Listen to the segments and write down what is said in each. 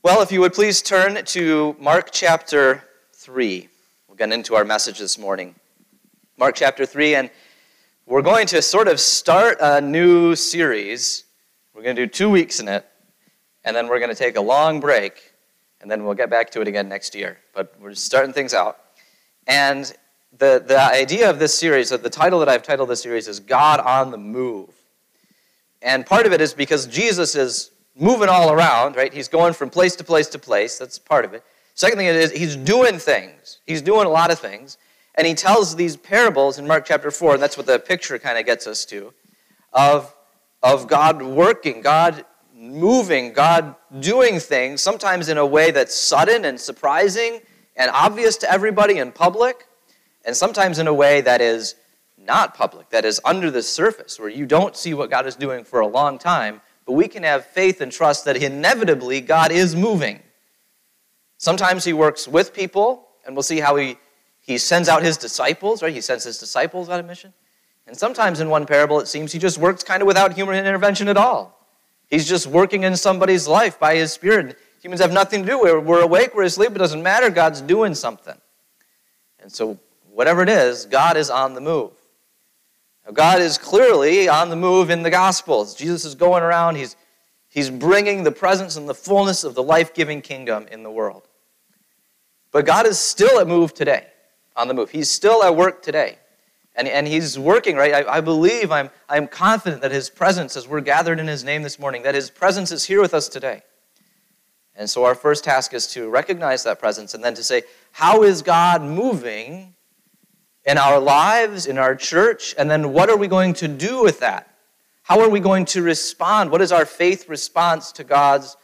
Well, if you would please turn to Mark chapter 3. We'll get into our message this morning. Mark chapter 3, and we're going to sort of start a new series. We're going to do two weeks in it, and then we're going to take a long break, and then we'll get back to it again next year. But we're starting things out. And the, the idea of this series, the title that I've titled this series is God on the Move. And part of it is because Jesus is moving all around, right? He's going from place to place to place. That's part of it. Second thing is he's doing things. He's doing a lot of things. And he tells these parables in Mark chapter 4, and that's what the picture kind of gets us to, of, of God working, God moving, God doing things, sometimes in a way that's sudden and surprising and obvious to everybody in public, and sometimes in a way that is not public, that is under the surface, where you don't see what God is doing for a long time, but we can have faith and trust that inevitably God is moving. Sometimes he works with people, and we'll see how he, he sends out his disciples, right? He sends his disciples on a mission. And sometimes in one parable, it seems he just works kind of without human intervention at all. He's just working in somebody's life by his spirit. Humans have nothing to do. We're, we're awake, we're asleep, it doesn't matter. God's doing something. And so, whatever it is, God is on the move. Now, God is clearly on the move in the Gospels. Jesus is going around, he's, he's bringing the presence and the fullness of the life giving kingdom in the world. But God is still at move today, on the move. He's still at work today. And, and he's working, right? I, I believe, I'm, I'm confident that his presence, as we're gathered in his name this morning, that his presence is here with us today. And so our first task is to recognize that presence and then to say, how is God moving in our lives, in our church, and then what are we going to do with that? How are we going to respond? What is our faith response to God's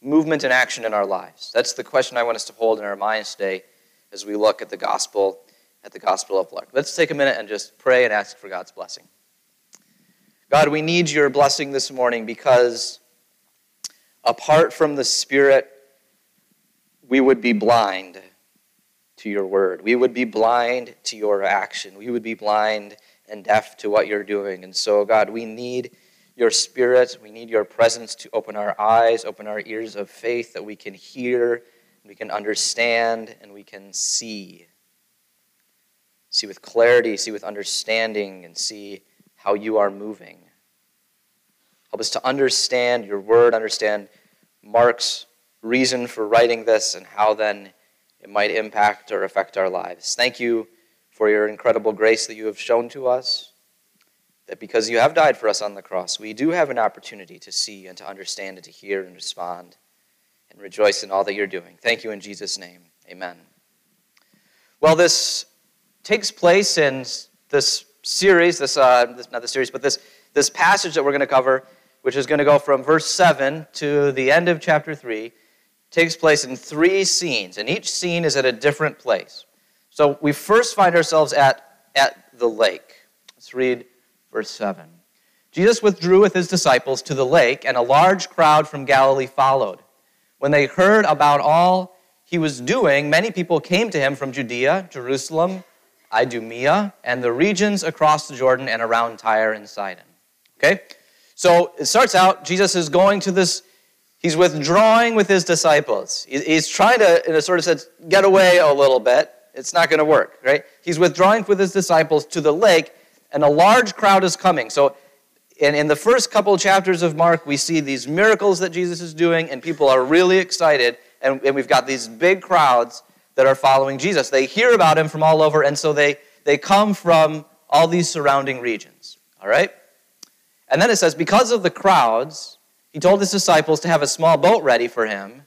movement and action in our lives? That's the question I want us to hold in our minds today as we look at the gospel, at the gospel of Mark. Let's take a minute and just pray and ask for God's blessing. God, we need your blessing this morning because apart from the Spirit, we would be blind to your word. We would be blind to your action. We would be blind and deaf to what you're doing. And so, God, we need your spirit. We need your presence to open our eyes, open our ears of faith that we can hear, we can understand, and we can see. See with clarity, see with understanding, and see how you are moving. Help us to understand your word, understand Mark's reason for writing this, and how then it might impact or affect our lives. Thank you for your incredible grace that you have shown to us. That because you have died for us on the cross, we do have an opportunity to see and to understand and to hear and respond and rejoice in all that you're doing. Thank you in Jesus' name. Amen. Well, this takes place in this series, this, uh, this not the series, but this, this passage that we're going to cover, which is going to go from verse 7 to the end of chapter 3 takes place in three scenes, and each scene is at a different place. So we first find ourselves at, at the lake. Let's read verse 7. Jesus withdrew with his disciples to the lake, and a large crowd from Galilee followed. When they heard about all he was doing, many people came to him from Judea, Jerusalem, Idumea, and the regions across the Jordan and around Tyre and Sidon. Okay? So it starts out, Jesus is going to this He's withdrawing with his disciples. He's trying to, in a sort of sense, get away a little bit. It's not going to work, right? He's withdrawing with his disciples to the lake, and a large crowd is coming. So, in, in the first couple chapters of Mark, we see these miracles that Jesus is doing, and people are really excited, and, and we've got these big crowds that are following Jesus. They hear about him from all over, and so they, they come from all these surrounding regions, all right? And then it says, because of the crowds, he told his disciples to have a small boat ready for him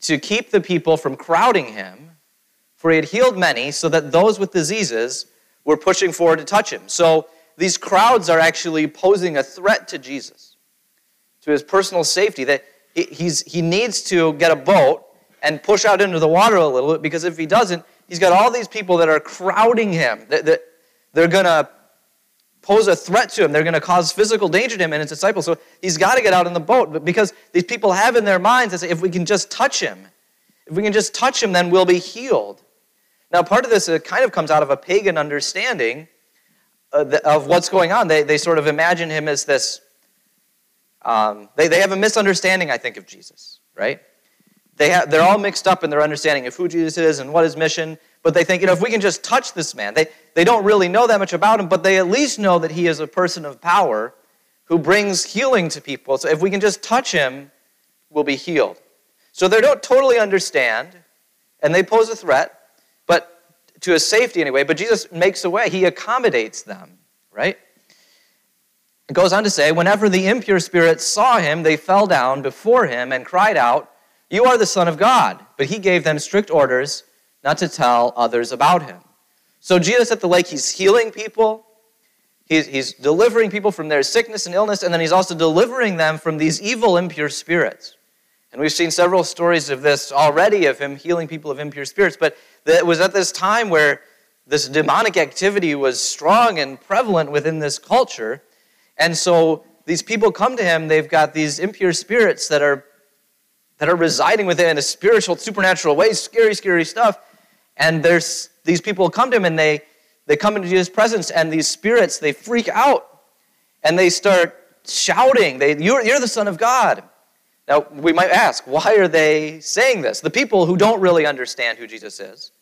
to keep the people from crowding him, for he had healed many, so that those with diseases were pushing forward to touch him. So these crowds are actually posing a threat to Jesus, to his personal safety, that he's, he needs to get a boat and push out into the water a little bit, because if he doesn't, he's got all these people that are crowding him. That, they're going to pose a threat to him. They're going to cause physical danger to him and his disciples. So he's got to get out in the boat. But because these people have in their minds, say, if we can just touch him, if we can just touch him, then we'll be healed. Now, part of this kind of comes out of a pagan understanding of what's going on. They, they sort of imagine him as this, um, they, they have a misunderstanding, I think, of Jesus, right? they have, they're all mixed up in their understanding of who Jesus is and what his mission. But they think, you know, if we can just touch this man, they, they don't really know that much about him, but they at least know that he is a person of power who brings healing to people. So if we can just touch him, we'll be healed. So they don't totally understand, and they pose a threat, but to a safety anyway. But Jesus makes a way, he accommodates them, right? It goes on to say, whenever the impure spirits saw him, they fell down before him and cried out, You are the Son of God. But he gave them strict orders not to tell others about him. So Jesus at the lake, he's healing people. He's, he's delivering people from their sickness and illness, and then he's also delivering them from these evil, impure spirits. And we've seen several stories of this already, of him healing people of impure spirits. But it was at this time where this demonic activity was strong and prevalent within this culture and so these people come to him, they've got these impure spirits that are that are residing within in a spiritual, supernatural way, scary, scary stuff. And there's these people come to him and they they come into Jesus' presence, and these spirits they freak out and they start shouting, they, you're, you're the Son of God. Now, we might ask, why are they saying this? The people who don't really understand who Jesus is,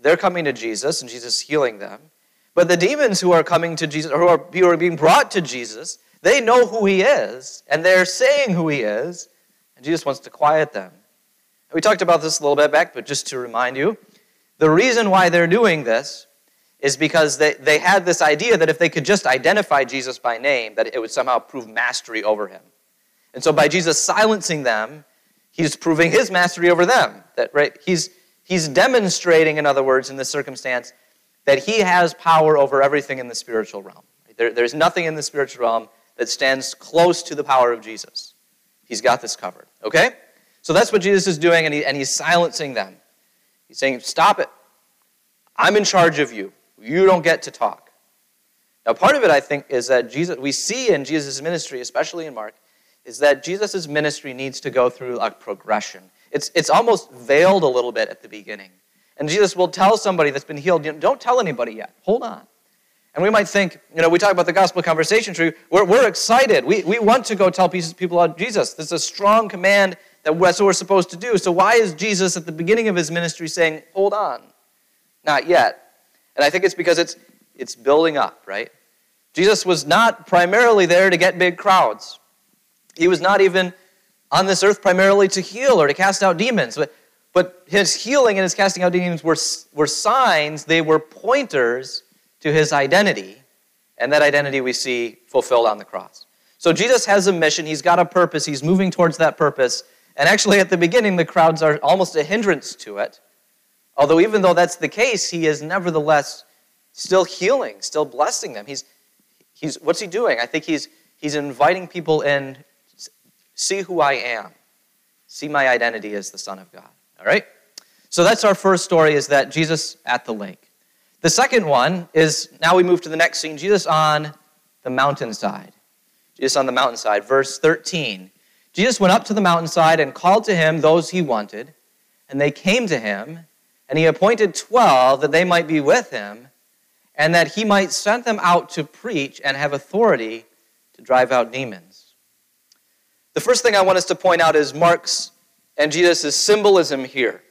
they're coming to Jesus, and Jesus is healing them. But the demons who are coming to Jesus, or who are, who are being brought to Jesus, they know who he is, and they're saying who he is, and Jesus wants to quiet them. We talked about this a little bit back, but just to remind you, the reason why they're doing this is because they, they had this idea that if they could just identify Jesus by name, that it would somehow prove mastery over him. And so by Jesus silencing them, he's proving his mastery over them. That right? He's he's demonstrating, in other words, in this circumstance, that he has power over everything in the spiritual realm. There, there's nothing in the spiritual realm that stands close to the power of Jesus. He's got this covered. Okay? So that's what Jesus is doing, and, he, and he's silencing them. He's saying, Stop it. I'm in charge of you. You don't get to talk. Now, part of it, I think, is that Jesus, we see in Jesus' ministry, especially in Mark, is that Jesus' ministry needs to go through a progression. It's, it's almost veiled a little bit at the beginning. And Jesus will tell somebody that's been healed, don't tell anybody yet. Hold on. And we might think, you know, we talk about the gospel conversation tree. We're, we're excited. We, we want to go tell people about Jesus. There's a strong command that that's what we're supposed to do. So why is Jesus at the beginning of his ministry saying, hold on? Not yet. And I think it's because it's, it's building up, right? Jesus was not primarily there to get big crowds. He was not even on this earth primarily to heal or to cast out demons. But but his healing and his casting out demons were, were signs, they were pointers to his identity. And that identity we see fulfilled on the cross. So Jesus has a mission, he's got a purpose, he's moving towards that purpose. And actually, at the beginning, the crowds are almost a hindrance to it. Although, even though that's the case, he is nevertheless still healing, still blessing them. He's, he's, what's he doing? I think he's, he's inviting people in, see who I am, see my identity as the Son of God. All right? So that's our first story is that Jesus at the lake. The second one is now we move to the next scene Jesus on the mountainside. Jesus on the mountainside, verse 13. Jesus went up to the mountainside and called to him those he wanted, and they came to him, and he appointed 12 that they might be with him, and that he might send them out to preach and have authority to drive out demons. The first thing I want us to point out is Mark's and Jesus' symbolism here.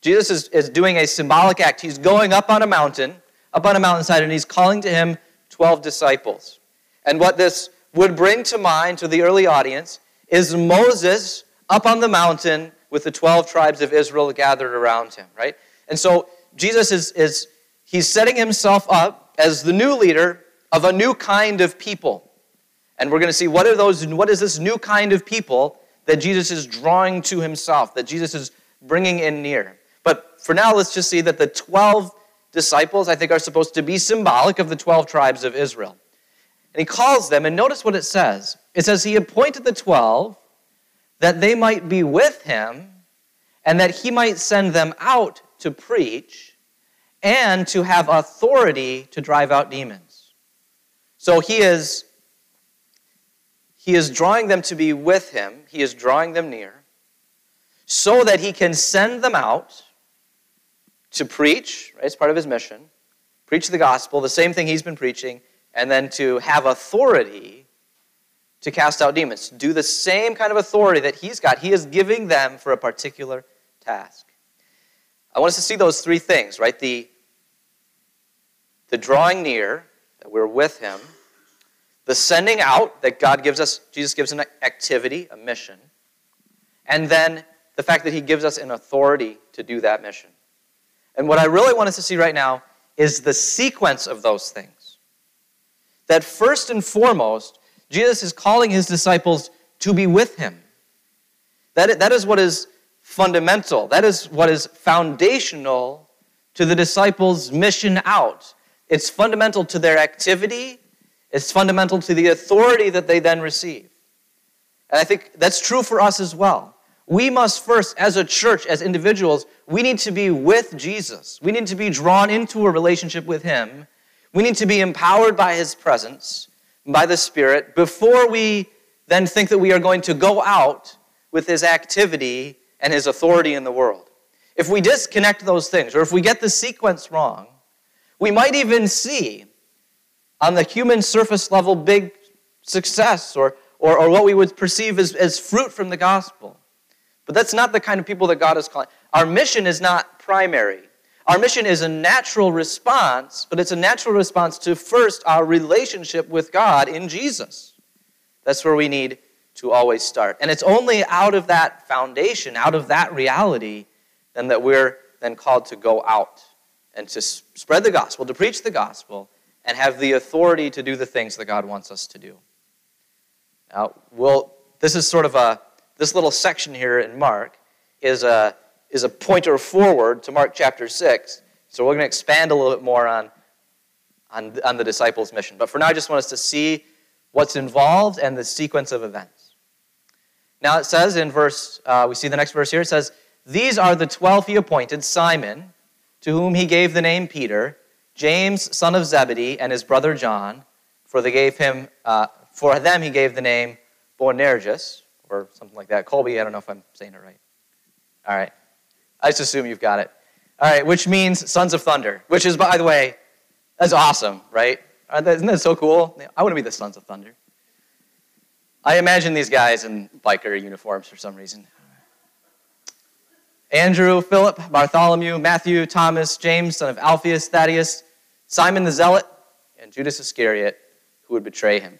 Jesus is, is doing a symbolic act. He's going up on a mountain, up on a mountainside, and he's calling to him 12 disciples. And what this would bring to mind to the early audience is Moses up on the mountain with the 12 tribes of Israel gathered around him, right? And so Jesus is, is he's setting himself up as the new leader of a new kind of people. And we're going to see what are those what is this new kind of people that Jesus is drawing to himself, that Jesus is bringing in near. But for now, let's just see that the 12 disciples, I think, are supposed to be symbolic of the 12 tribes of Israel. And he calls them, and notice what it says it says, He appointed the 12 that they might be with him and that he might send them out to preach and to have authority to drive out demons. So he is he is drawing them to be with him, he is drawing them near, so that he can send them out to preach, right? It's part of his mission. Preach the gospel, the same thing he's been preaching, and then to have authority to cast out demons, do the same kind of authority that he's got. He is giving them for a particular task. I want us to see those three things, right? The, the drawing near, that we're with him, the sending out that God gives us, Jesus gives an activity, a mission, and then the fact that he gives us an authority to do that mission. And what I really want us to see right now is the sequence of those things. That first and foremost, Jesus is calling his disciples to be with him. That, that is what is fundamental. That is what is foundational to the disciples' mission out. It's fundamental to their activity, it's fundamental to the authority that they then receive. And I think that's true for us as well. We must first, as a church, as individuals, we need to be with Jesus. We need to be drawn into a relationship with Him. We need to be empowered by His presence, by the Spirit, before we then think that we are going to go out with His activity and his authority in the world. If we disconnect those things, or if we get the sequence wrong, we might even see on the human surface level big success or, or, or what we would perceive as, as fruit from the gospel. But that's not the kind of people that God is calling. Our mission is not primary. Our mission is a natural response, but it's a natural response to first our relationship with God in Jesus. That's where we need to always start. And it's only out of that foundation, out of that reality, then that we're then called to go out and to spread the gospel, to preach the gospel, and have the authority to do the things that God wants us to do. Now, we'll, this is sort of a, this little section here in Mark is a, is a pointer forward to Mark chapter 6. So we're going to expand a little bit more on, on, on the disciples' mission. But for now, I just want us to see what's involved and the sequence of events. Now it says in verse, uh, we see the next verse here, it says, These are the twelve he appointed Simon, to whom he gave the name Peter, James, son of Zebedee, and his brother John, for they gave him, uh, for them he gave the name Boanerges, or something like that. Colby, I don't know if I'm saying it right. All right. I just assume you've got it. All right, which means sons of thunder, which is, by the way, that's awesome, right? Uh, isn't that so cool? I want to be the sons of thunder. I imagine these guys in biker uniforms for some reason. Andrew, Philip, Bartholomew, Matthew, Thomas, James, son of Alphaeus, Thaddeus, Simon the Zealot, and Judas Iscariot, who would betray him.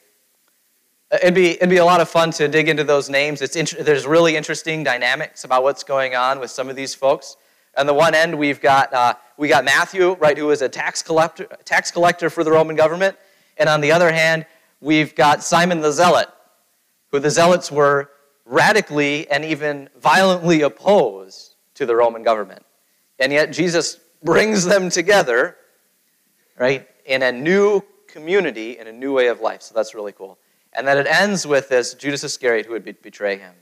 It'd be, it'd be a lot of fun to dig into those names. It's there's really interesting dynamics about what's going on with some of these folks. On the one end, we've got, uh, we got Matthew, right, who was a tax collector, tax collector for the Roman government. And on the other hand, we've got Simon the Zealot, who the Zealots were radically and even violently opposed to the Roman government. And yet Jesus brings them together, right, in a new community, in a new way of life. So that's really cool. And that it ends with this Judas Iscariot who would be, betray him.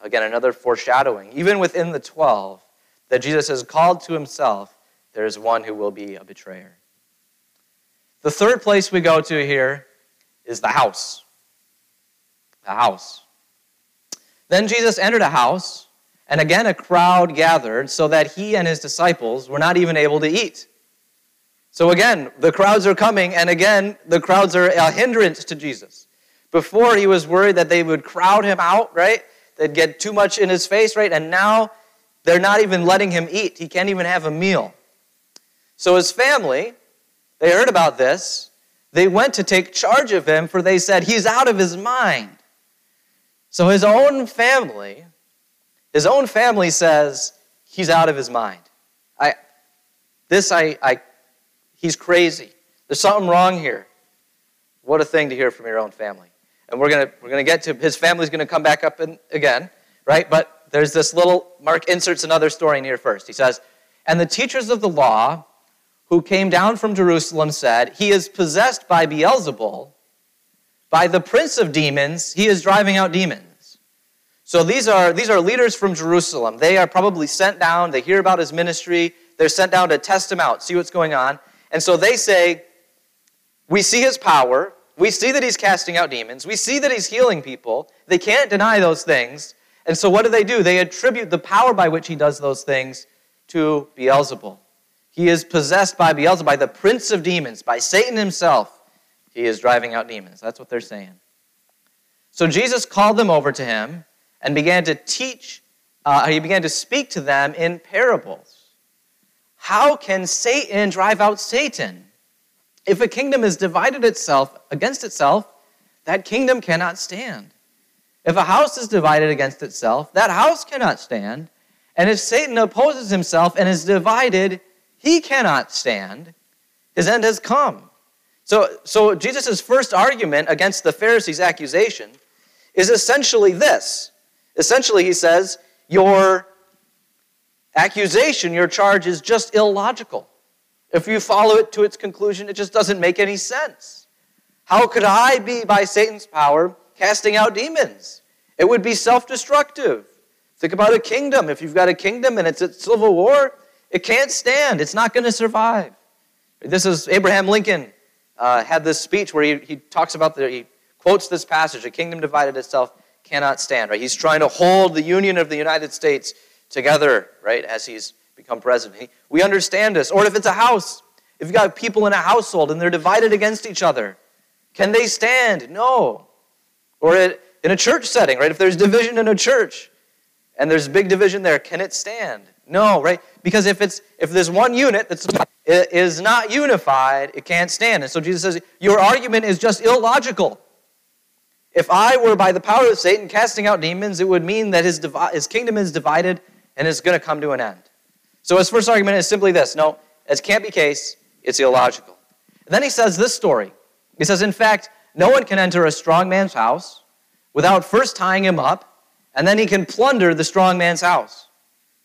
Again, another foreshadowing. Even within the 12, that Jesus has called to himself, there is one who will be a betrayer. The third place we go to here is the house The house. Then Jesus entered a house, and again a crowd gathered, so that he and his disciples were not even able to eat. So again, the crowds are coming, and again, the crowds are a hindrance to Jesus. Before, he was worried that they would crowd him out, right? They'd get too much in his face, right? And now they're not even letting him eat. He can't even have a meal. So his family, they heard about this. They went to take charge of him, for they said, He's out of his mind. So his own family, his own family says he's out of his mind. I, this, I, I, he's crazy. There's something wrong here. What a thing to hear from your own family. And we're gonna we're gonna get to his family's gonna come back up in, again, right? But there's this little Mark inserts another story in here first. He says, and the teachers of the law who came down from Jerusalem said, He is possessed by Beelzebul, by the prince of demons, he is driving out demons. So these are, these are leaders from Jerusalem. They are probably sent down. They hear about his ministry. They're sent down to test him out, see what's going on. And so they say, We see his power. We see that he's casting out demons. We see that he's healing people. They can't deny those things. And so what do they do? They attribute the power by which he does those things to Beelzebul. He is possessed by Beelzebul, by the prince of demons, by Satan himself. He is driving out demons. That's what they're saying. So Jesus called them over to him and began to teach, uh, he began to speak to them in parables. How can Satan drive out Satan? If a kingdom is divided itself against itself, that kingdom cannot stand. If a house is divided against itself, that house cannot stand. And if Satan opposes himself and is divided, he cannot stand. His end has come. So, so Jesus' first argument against the Pharisees' accusation is essentially this. Essentially, he says, Your accusation, your charge is just illogical. If you follow it to its conclusion, it just doesn't make any sense. How could I be, by Satan's power, casting out demons? It would be self destructive. Think about a kingdom. If you've got a kingdom and it's at civil war, it can't stand, it's not going to survive. This is Abraham Lincoln uh, had this speech where he, he talks about the, he quotes this passage a kingdom divided itself cannot stand, right? He's trying to hold the union of the United States together, right, as he's become president. We understand this. Or if it's a house, if you've got people in a household and they're divided against each other, can they stand? No. Or in a church setting, right? If there's division in a church and there's big division there, can it stand? No, right? Because if it's if there's one unit that's is not unified, it can't stand. And so Jesus says, Your argument is just illogical. If I were by the power of Satan casting out demons, it would mean that his, divi- his kingdom is divided and is going to come to an end. So his first argument is simply this no, it can't be case, it's illogical. And then he says this story. He says, in fact, no one can enter a strong man's house without first tying him up, and then he can plunder the strong man's house.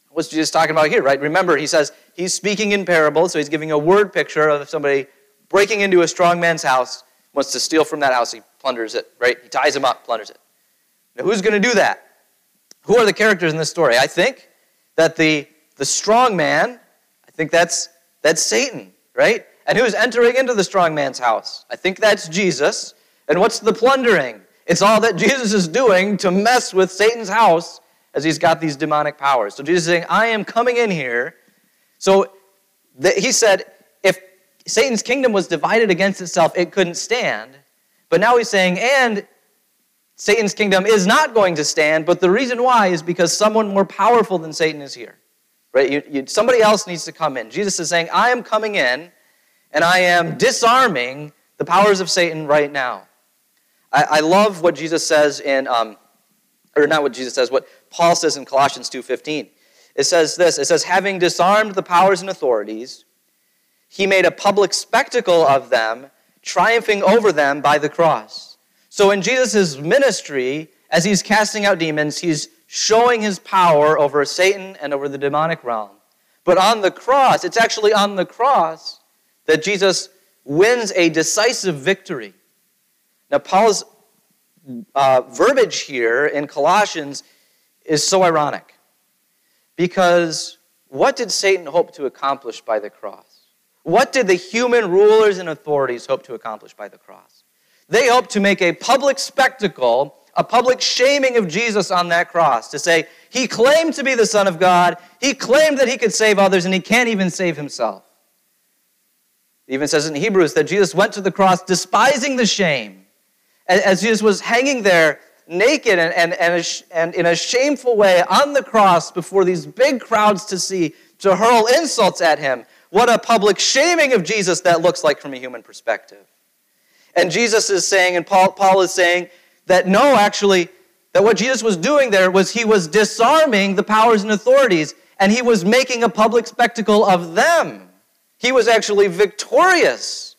What's Jesus talking about here, right? Remember, he says he's speaking in parables, so he's giving a word picture of somebody breaking into a strong man's house, wants to steal from that house, he plunders it, right? He ties him up, plunders it. Now, who's going to do that? Who are the characters in this story? I think that the, the strong man, I think that's, that's Satan, right? And who's entering into the strong man's house? I think that's Jesus. And what's the plundering? It's all that Jesus is doing to mess with Satan's house as he's got these demonic powers. So Jesus is saying, I am coming in here. So the, he said, if Satan's kingdom was divided against itself, it couldn't stand. But now he's saying, and Satan's kingdom is not going to stand, but the reason why is because someone more powerful than Satan is here. Right? You, you, somebody else needs to come in. Jesus is saying, I am coming in and I am disarming the powers of Satan right now. I, I love what Jesus says in, um, or not what Jesus says, what Paul says in Colossians 2.15. It says this, it says, having disarmed the powers and authorities, he made a public spectacle of them, triumphing over them by the cross. So in Jesus' ministry, as he's casting out demons, he's showing his power over Satan and over the demonic realm. But on the cross, it's actually on the cross that Jesus wins a decisive victory. Now, Paul's uh, verbiage here in Colossians is so ironic because what did Satan hope to accomplish by the cross? What did the human rulers and authorities hope to accomplish by the cross? They hoped to make a public spectacle, a public shaming of Jesus on that cross, to say, he claimed to be the Son of God, he claimed that he could save others, and he can't even save himself. It even says in Hebrews that Jesus went to the cross despising the shame. As Jesus was hanging there naked and, and, and, and in a shameful way on the cross before these big crowds to see, to hurl insults at him, what a public shaming of Jesus that looks like from a human perspective. And Jesus is saying, and Paul, Paul is saying, that no, actually, that what Jesus was doing there was he was disarming the powers and authorities, and he was making a public spectacle of them. He was actually victorious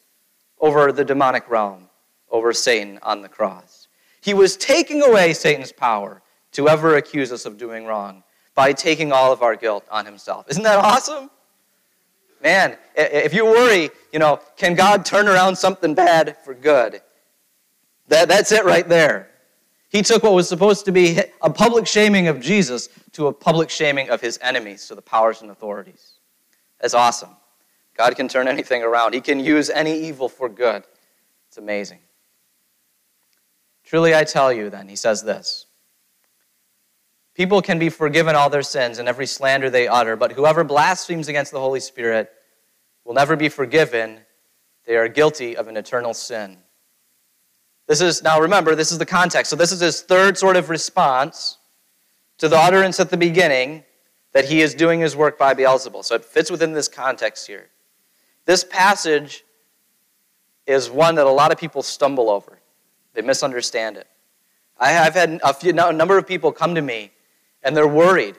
over the demonic realm, over Satan on the cross. He was taking away Satan's power to ever accuse us of doing wrong by taking all of our guilt on himself. Isn't that awesome? Man, if you worry, you know, can God turn around something bad for good? That, that's it right there. He took what was supposed to be a public shaming of Jesus to a public shaming of his enemies, to the powers and authorities. That's awesome. God can turn anything around, He can use any evil for good. It's amazing. Truly, I tell you, then, he says this People can be forgiven all their sins and every slander they utter, but whoever blasphemes against the Holy Spirit will never be forgiven. They are guilty of an eternal sin. This is, now remember, this is the context. So this is his third sort of response to the utterance at the beginning that he is doing his work by Beelzebul. So it fits within this context here. This passage is one that a lot of people stumble over, they misunderstand it. I have had a, few, a number of people come to me and they're worried.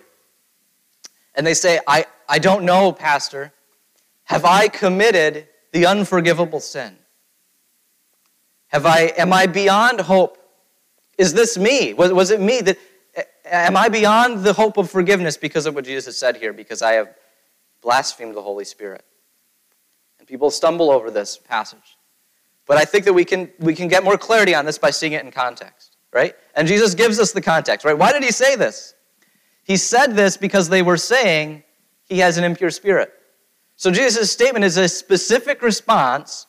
And they say, I, I don't know, Pastor. Have I committed the unforgivable sin? Have I, am I beyond hope? Is this me? Was, was it me that am I beyond the hope of forgiveness because of what Jesus has said here? Because I have blasphemed the Holy Spirit. And people stumble over this passage. But I think that we can, we can get more clarity on this by seeing it in context, right? And Jesus gives us the context, right? Why did he say this? He said this because they were saying he has an impure spirit. So Jesus' statement is a specific response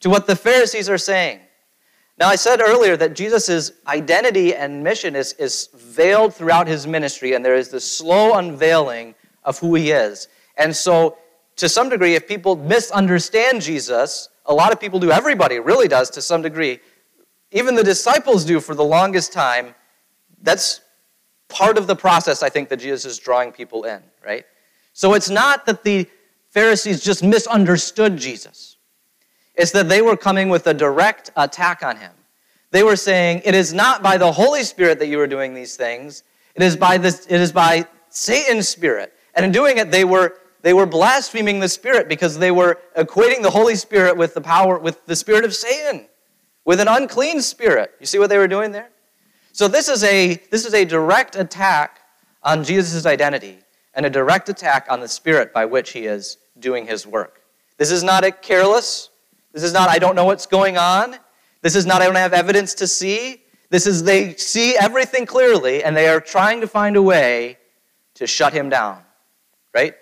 to what the Pharisees are saying. Now, I said earlier that Jesus' identity and mission is, is veiled throughout his ministry, and there is this slow unveiling of who he is. And so, to some degree, if people misunderstand Jesus, a lot of people do, everybody really does to some degree, even the disciples do for the longest time. That's part of the process, I think, that Jesus is drawing people in, right? So, it's not that the Pharisees just misunderstood Jesus. It's that they were coming with a direct attack on him. They were saying, It is not by the Holy Spirit that you are doing these things, it is by, this, it is by Satan's Spirit. And in doing it, they were, they were blaspheming the Spirit because they were equating the Holy Spirit with the power, with the Spirit of Satan, with an unclean spirit. You see what they were doing there? So this is a, this is a direct attack on Jesus' identity and a direct attack on the Spirit by which he is doing his work. This is not a careless this is not, I don't know what's going on. This is not, I don't have evidence to see. This is, they see everything clearly and they are trying to find a way to shut him down. Right?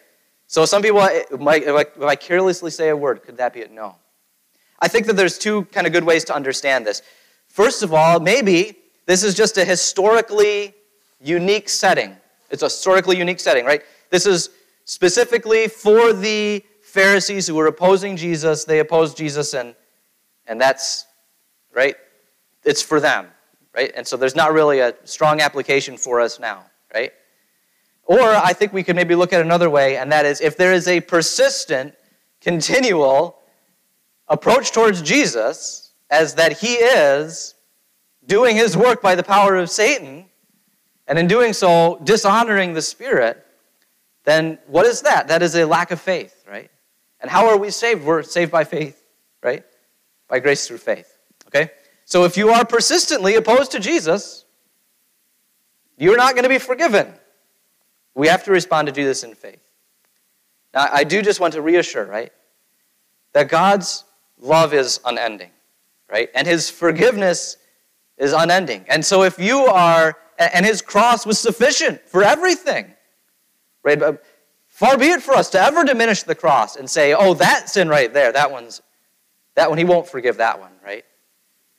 So some people might, if I carelessly say a word, could that be it? No. I think that there's two kind of good ways to understand this. First of all, maybe this is just a historically unique setting. It's a historically unique setting, right? This is specifically for the Pharisees who were opposing Jesus, they opposed Jesus, and, and that's, right? It's for them, right? And so there's not really a strong application for us now, right? Or I think we could maybe look at another way, and that is if there is a persistent, continual approach towards Jesus, as that he is doing his work by the power of Satan, and in doing so, dishonoring the Spirit, then what is that? That is a lack of faith? And how are we saved? We're saved by faith, right? By grace through faith. Okay? So if you are persistently opposed to Jesus, you're not going to be forgiven. We have to respond to Jesus in faith. Now, I do just want to reassure, right, that God's love is unending, right? And his forgiveness is unending. And so if you are, and his cross was sufficient for everything, right? Far be it for us to ever diminish the cross and say, oh, that sin right there, that one's, that one, he won't forgive that one, right?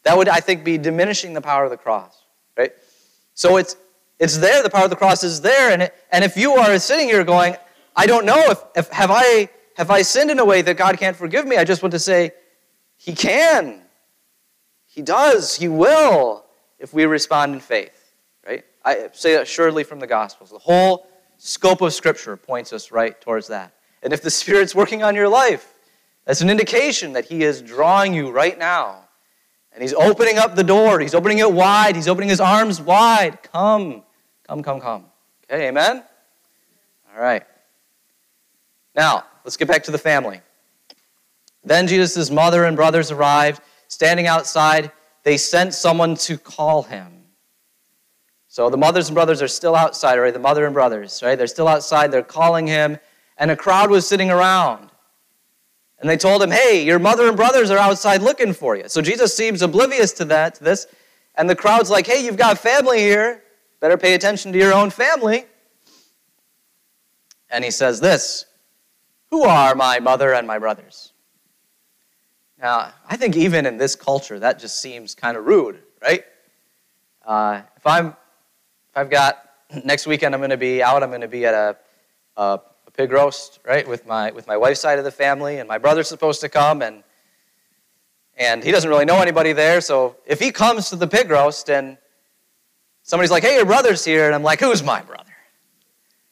That would, I think, be diminishing the power of the cross, right? So it's, it's there, the power of the cross is there. And, it, and if you are sitting here going, I don't know if, if have I have I sinned in a way that God can't forgive me? I just want to say, He can. He does. He will if we respond in faith. Right? I say that surely from the Gospels. The whole scope of Scripture points us right towards that. And if the Spirit's working on your life, that's an indication that He is drawing you right now. And He's opening up the door. He's opening it wide. He's opening His arms wide. Come, come, come, come. Okay, amen? All right. Now, let's get back to the family. Then Jesus' mother and brothers arrived. Standing outside, they sent someone to call him. So the mothers and brothers are still outside, right? The mother and brothers, right? They're still outside. They're calling him, and a crowd was sitting around. And they told him, hey, your mother and brothers are outside looking for you. So Jesus seems oblivious to that, to this. And the crowd's like, hey, you've got family here. Better pay attention to your own family. And he says this Who are my mother and my brothers? Now, I think even in this culture, that just seems kind of rude, right? Uh, if I'm I've got next weekend I'm going to be out. I'm going to be at a, a, a, pig roast, right, with my with my wife's side of the family, and my brother's supposed to come, and And he doesn't really know anybody there, so if he comes to the pig roast and somebody's like, hey, your brother's here, and I'm like, who's my brother?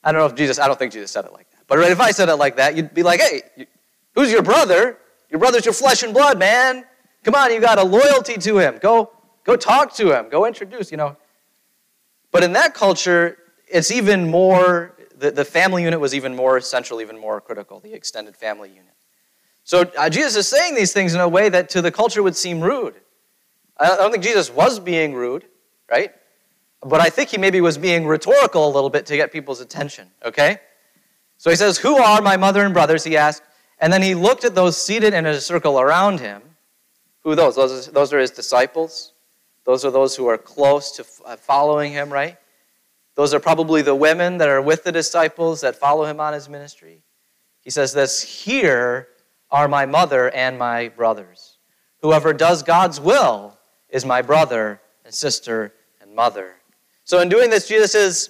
I don't know if Jesus, I don't think Jesus said it like that. But if I said it like that, you'd be like, hey, who's your brother? Your brother's your flesh and blood, man. Come on, you got a loyalty to him. Go, go talk to him. Go introduce, you know. But in that culture, it's even more, the, the family unit was even more central, even more critical, the extended family unit. So uh, Jesus is saying these things in a way that to the culture would seem rude. I don't think Jesus was being rude, right? But I think he maybe was being rhetorical a little bit to get people's attention, okay? So he says, Who are my mother and brothers? He asked. And then he looked at those seated in a circle around him. Who those? Those are his disciples. Those are those who are close to uh, following him, right? Those are probably the women that are with the disciples that follow him on his ministry. He says this Here are my mother and my brothers. Whoever does God's will is my brother and sister and mother. So, in doing this, Jesus is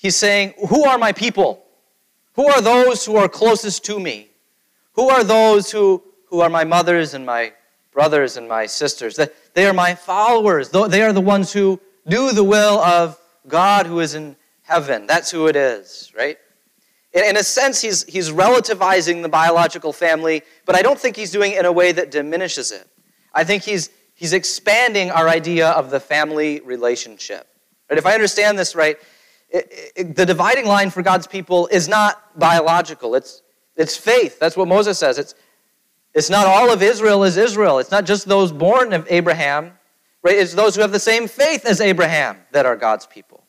He's saying, Who are my people? Who are those who are closest to me? Who are those who, who are my mothers and my brothers and my sisters? They are my followers. They are the ones who do the will of God who is in heaven. That's who it is, right? In a sense, he's, he's relativizing the biological family, but I don't think he's doing it in a way that diminishes it. I think he's, he's expanding our idea of the family relationship. Right? If I understand this right, it, it, the dividing line for God's people is not biological, it's, it's faith. That's what Moses says. It's, it's not all of Israel is Israel, it's not just those born of Abraham, right? It's those who have the same faith as Abraham that are God's people.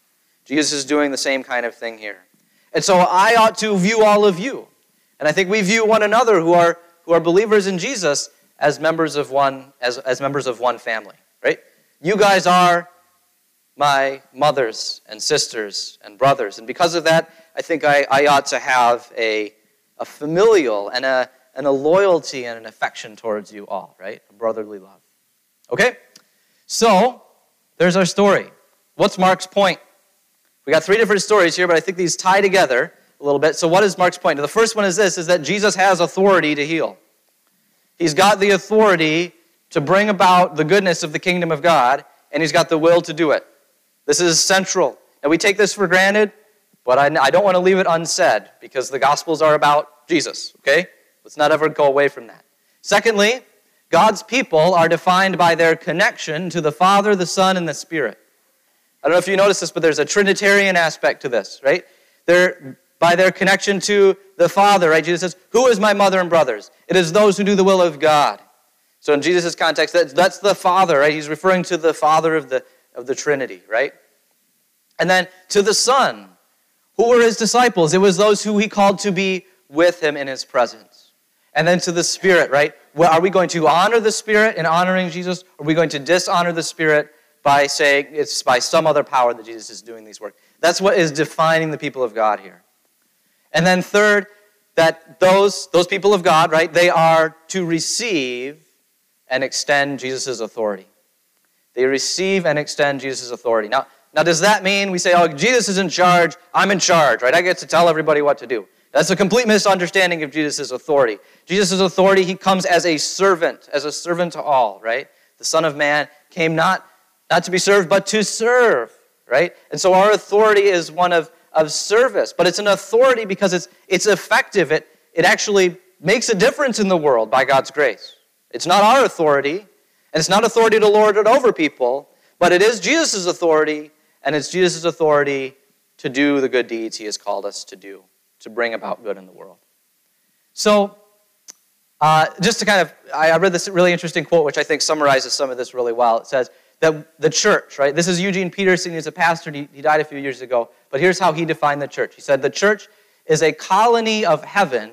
Jesus is doing the same kind of thing here. And so I ought to view all of you. And I think we view one another who are, who are believers in Jesus as members of one, as, as members of one family, right? You guys are my mothers and sisters and brothers. And because of that, I think I, I ought to have a, a familial and a, and a loyalty and an affection towards you all, right? A brotherly love. Okay? So, there's our story. What's Mark's point? We got three different stories here, but I think these tie together a little bit. So what is Mark's point? The first one is this is that Jesus has authority to heal. He's got the authority to bring about the goodness of the kingdom of God, and he's got the will to do it. This is central. And we take this for granted, but I, I don't want to leave it unsaid because the Gospels are about Jesus, okay? Let's not ever go away from that. Secondly, God's people are defined by their connection to the Father, the Son, and the Spirit. I don't know if you notice this, but there's a Trinitarian aspect to this, right? They're by their connection to the Father, right? Jesus says, Who is my mother and brothers? It is those who do the will of God. So in Jesus' context, that's, that's the Father, right? He's referring to the Father of the, of the Trinity, right? And then to the Son. Who were his disciples? It was those who he called to be with him in his presence. And then to the Spirit, right? Well, are we going to honor the Spirit in honoring Jesus? Or are we going to dishonor the Spirit by saying it's by some other power that Jesus is doing these work. That's what is defining the people of God here. And then third, that those, those people of God, right, they are to receive and extend Jesus' authority. They receive and extend Jesus' authority. Now, now, does that mean we say, oh, Jesus is in charge, I'm in charge, right? I get to tell everybody what to do. That's a complete misunderstanding of Jesus' authority. Jesus' authority, he comes as a servant, as a servant to all, right? The Son of Man came not not to be served, but to serve, right? And so our authority is one of, of service, but it's an authority because it's, it's effective. It, it actually makes a difference in the world by God's grace. It's not our authority, and it's not authority to lord it over people, but it is Jesus' authority, and it's Jesus' authority to do the good deeds he has called us to do, to bring about good in the world. So, uh, just to kind of, I read this really interesting quote, which I think summarizes some of this really well. It says, that the church, right? This is Eugene Peterson. He's a pastor. He, he died a few years ago. But here's how he defined the church. He said, The church is a colony of heaven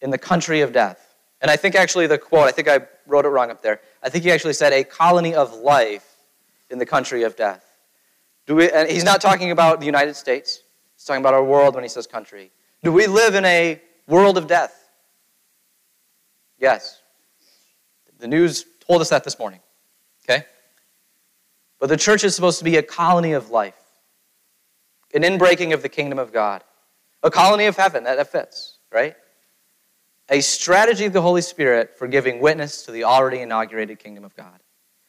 in the country of death. And I think actually the quote, I think I wrote it wrong up there. I think he actually said, A colony of life in the country of death. Do we, and he's not talking about the United States, he's talking about our world when he says country. Do we live in a world of death? Yes. The news told us that this morning. Okay? But the church is supposed to be a colony of life, an inbreaking of the kingdom of God, a colony of heaven. That, that fits, right? a strategy of the Holy Spirit for giving witness to the already inaugurated kingdom of God.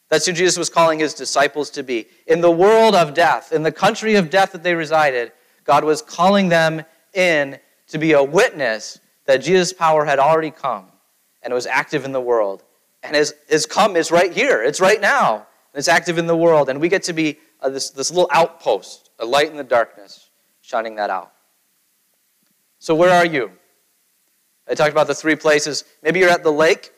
That's who Jesus was calling his disciples to be. In the world of death, in the country of death that they resided, God was calling them in to be a witness that Jesus' power had already come and it was active in the world. And his, his come is right here, it's right now, and it's active in the world. And we get to be uh, this, this little outpost, a light in the darkness, shining that out. So, where are you? I talked about the three places. Maybe you're at the lake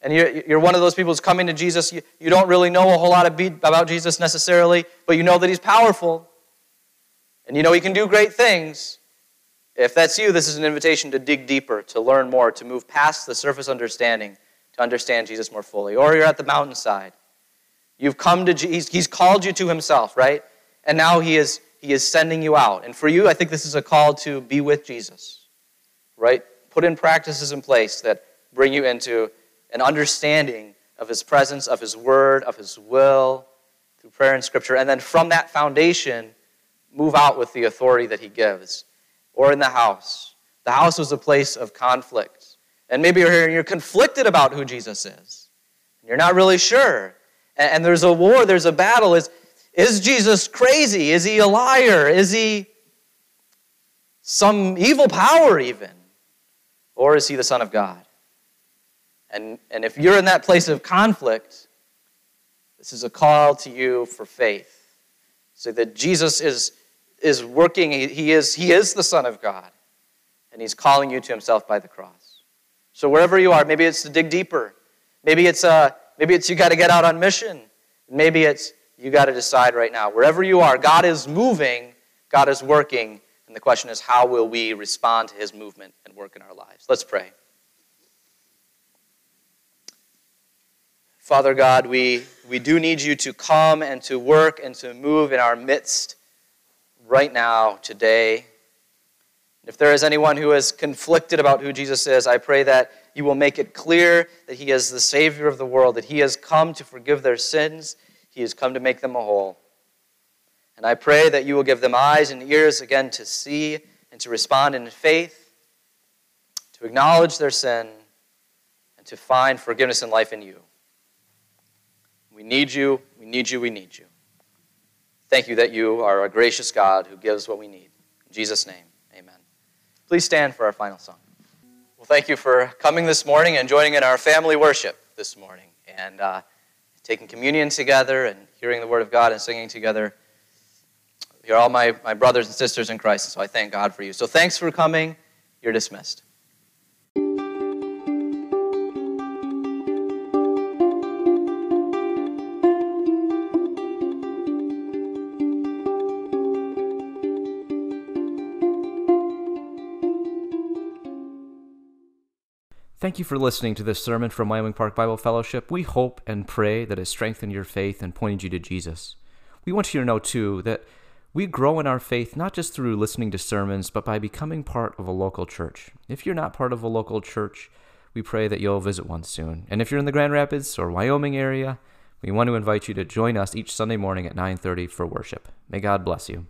and you're, you're one of those people who's coming to Jesus. You, you don't really know a whole lot about Jesus necessarily, but you know that he's powerful. And you know he can do great things. If that's you, this is an invitation to dig deeper, to learn more, to move past the surface understanding, to understand Jesus more fully. Or you're at the mountainside. You've come to Jesus, he's called you to himself, right? And now he is he is sending you out. And for you, I think this is a call to be with Jesus. Right? Put in practices in place that bring you into an understanding of his presence, of his word, of his will, through prayer and scripture. And then from that foundation, move out with the authority that he gives. Or in the house. The house was a place of conflict. And maybe you're here and you're conflicted about who Jesus is. You're not really sure. And there's a war, there's a battle. Is, is Jesus crazy? Is he a liar? Is he some evil power, even? Or is he the Son of God? And, and if you're in that place of conflict, this is a call to you for faith. So that Jesus is, is working, he, he, is, he is the Son of God, and He's calling you to Himself by the cross. So wherever you are, maybe it's to dig deeper. Maybe it's, uh, maybe it's you got to get out on mission. Maybe it's you got to decide right now. Wherever you are, God is moving, God is working, and the question is how will we respond to His movement and work in our lives? Let's pray. Father God, we, we do need you to come and to work and to move in our midst right now, today. If there is anyone who is conflicted about who Jesus is, I pray that you will make it clear that he is the Savior of the world, that he has come to forgive their sins, he has come to make them whole. And I pray that you will give them eyes and ears again to see and to respond in faith, to acknowledge their sin, and to find forgiveness and life in you. We need you, we need you, we need you. Thank you that you are a gracious God who gives what we need. In Jesus' name, amen. Please stand for our final song. Well, thank you for coming this morning and joining in our family worship this morning and uh, taking communion together and hearing the Word of God and singing together. You're all my, my brothers and sisters in Christ, so I thank God for you. So thanks for coming. You're dismissed. Thank you for listening to this sermon from Wyoming Park Bible Fellowship. We hope and pray that it strengthened your faith and pointed you to Jesus. We want you to know, too, that we grow in our faith not just through listening to sermons, but by becoming part of a local church. If you're not part of a local church, we pray that you'll visit one soon. And if you're in the Grand Rapids or Wyoming area, we want to invite you to join us each Sunday morning at 9:30 for worship. May God bless you.